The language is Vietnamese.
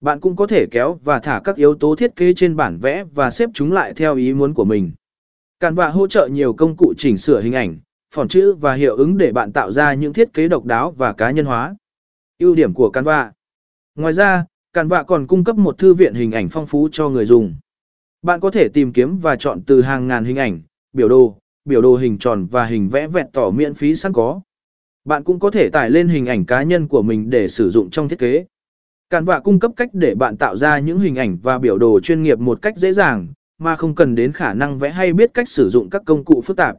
Bạn cũng có thể kéo và thả các yếu tố thiết kế trên bản vẽ và xếp chúng lại theo ý muốn của mình. Canva hỗ trợ nhiều công cụ chỉnh sửa hình ảnh, phỏng chữ và hiệu ứng để bạn tạo ra những thiết kế độc đáo và cá nhân hóa. Ưu điểm của Canva Ngoài ra, Canva còn cung cấp một thư viện hình ảnh phong phú cho người dùng. Bạn có thể tìm kiếm và chọn từ hàng ngàn hình ảnh, biểu đồ, biểu đồ hình tròn và hình vẽ vẹn tỏ miễn phí sẵn có. Bạn cũng có thể tải lên hình ảnh cá nhân của mình để sử dụng trong thiết kế. Canva cung cấp cách để bạn tạo ra những hình ảnh và biểu đồ chuyên nghiệp một cách dễ dàng, mà không cần đến khả năng vẽ hay biết cách sử dụng các công cụ phức tạp.